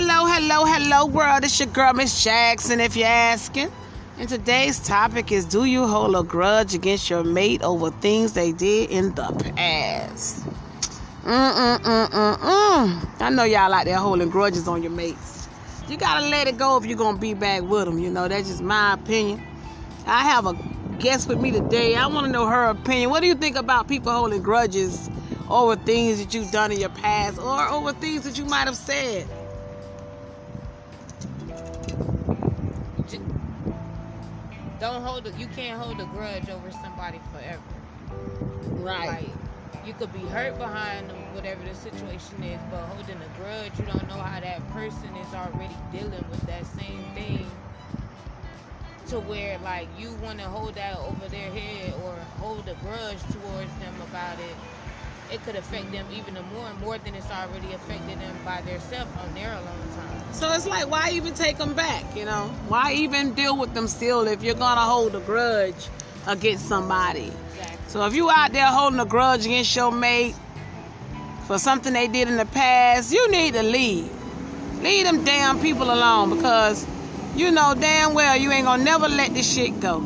hello, hello, hello, world. It's your girl, Miss Jackson, if you're asking. And today's topic is Do you hold a grudge against your mate over things they did in the past? Mm-mm-mm-mm-mm. I know y'all out there holding grudges on your mates. You gotta let it go if you're gonna be back with them. You know, that's just my opinion. I have a guest with me today. I wanna know her opinion. What do you think about people holding grudges over things that you've done in your past or over things that you might have said? Don't hold a, you can't hold a grudge over somebody forever. Right. Like you could be hurt behind them, whatever the situation is, but holding a grudge, you don't know how that person is already dealing with that same thing. To where like you want to hold that over their head or hold a grudge towards them about it, it could affect them even more, more than it's already affected them by themselves on their alone time. So it's like, why even take them back? You know, why even deal with them still if you're gonna hold a grudge against somebody? Exactly. So if you out there holding a grudge against your mate for something they did in the past, you need to leave. Leave them damn people alone because you know damn well you ain't gonna never let this shit go.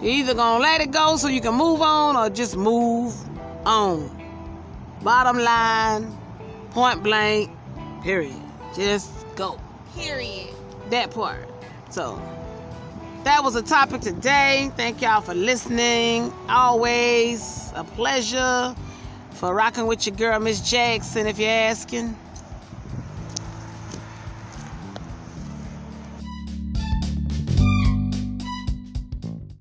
You're either gonna let it go so you can move on or just move on. Bottom line, point blank, period. Just go. Period. That part. So that was a topic today. Thank y'all for listening. Always a pleasure for rocking with your girl, Miss Jackson, if you're asking.